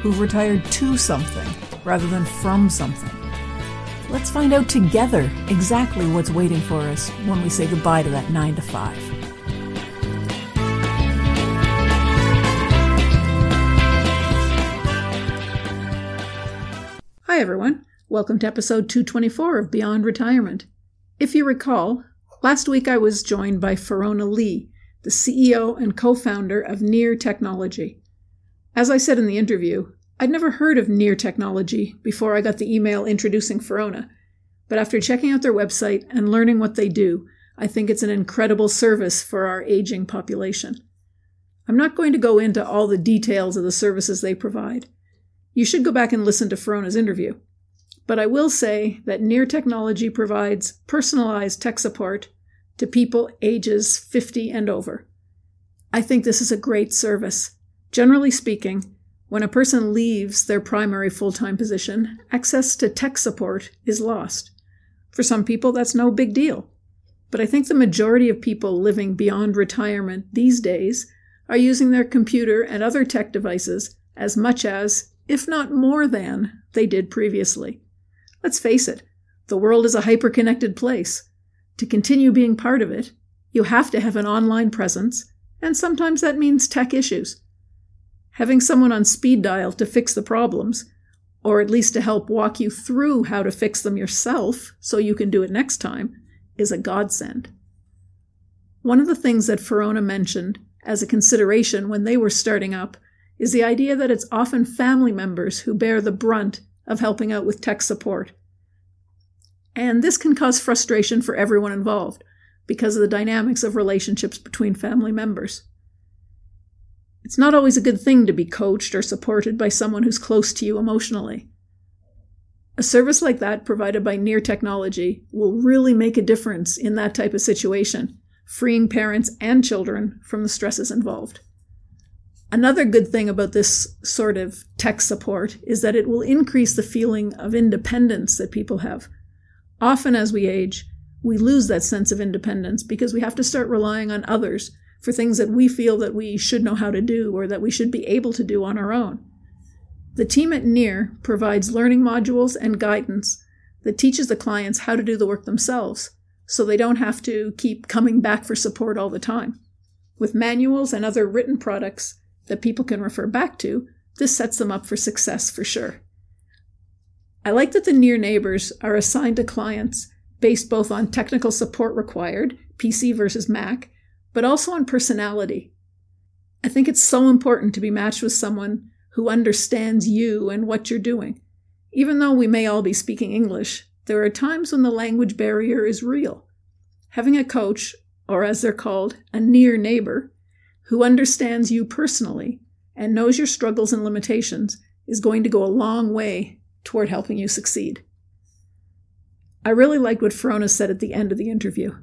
who've retired to something rather than from something. Let's find out together exactly what's waiting for us when we say goodbye to that 9 to 5. Hi, everyone. Welcome to episode 224 of Beyond Retirement. If you recall, last week I was joined by Ferrona Lee, the CEO and co founder of Near Technology. As I said in the interview, I'd never heard of Near Technology before I got the email introducing Ferrona, but after checking out their website and learning what they do, I think it's an incredible service for our aging population. I'm not going to go into all the details of the services they provide. You should go back and listen to Ferrona's interview. But I will say that Near Technology provides personalized tech support to people ages 50 and over. I think this is a great service. Generally speaking, when a person leaves their primary full time position, access to tech support is lost. For some people, that's no big deal. But I think the majority of people living beyond retirement these days are using their computer and other tech devices as much as, if not more than, they did previously. Let's face it, the world is a hyper connected place. To continue being part of it, you have to have an online presence, and sometimes that means tech issues. Having someone on speed dial to fix the problems, or at least to help walk you through how to fix them yourself so you can do it next time, is a godsend. One of the things that Ferrona mentioned as a consideration when they were starting up is the idea that it's often family members who bear the brunt of helping out with tech support and this can cause frustration for everyone involved because of the dynamics of relationships between family members. It's not always a good thing to be coached or supported by someone who's close to you emotionally. A service like that provided by Near Technology will really make a difference in that type of situation, freeing parents and children from the stresses involved. Another good thing about this sort of tech support is that it will increase the feeling of independence that people have Often as we age, we lose that sense of independence because we have to start relying on others for things that we feel that we should know how to do or that we should be able to do on our own. The team at Near provides learning modules and guidance that teaches the clients how to do the work themselves so they don't have to keep coming back for support all the time. With manuals and other written products that people can refer back to, this sets them up for success for sure. I like that the near neighbors are assigned to clients based both on technical support required, PC versus Mac, but also on personality. I think it's so important to be matched with someone who understands you and what you're doing. Even though we may all be speaking English, there are times when the language barrier is real. Having a coach, or as they're called, a near neighbor, who understands you personally and knows your struggles and limitations is going to go a long way toward helping you succeed. I really liked what Ferrona said at the end of the interview.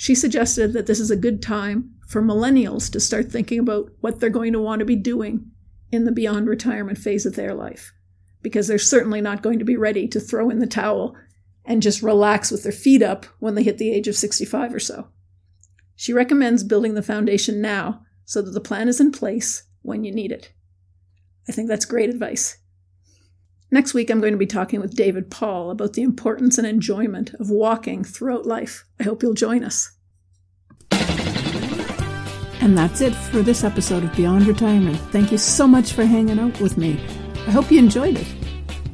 She suggested that this is a good time for millennials to start thinking about what they're going to want to be doing in the beyond retirement phase of their life, because they're certainly not going to be ready to throw in the towel and just relax with their feet up when they hit the age of 65 or so. She recommends building the foundation now so that the plan is in place when you need it. I think that's great advice. Next week, I'm going to be talking with David Paul about the importance and enjoyment of walking throughout life. I hope you'll join us. And that's it for this episode of Beyond Retirement. Thank you so much for hanging out with me. I hope you enjoyed it.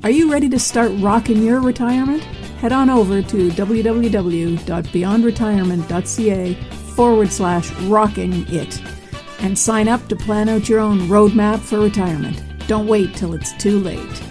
Are you ready to start rocking your retirement? Head on over to www.beyondretirement.ca forward slash rocking it and sign up to plan out your own roadmap for retirement. Don't wait till it's too late.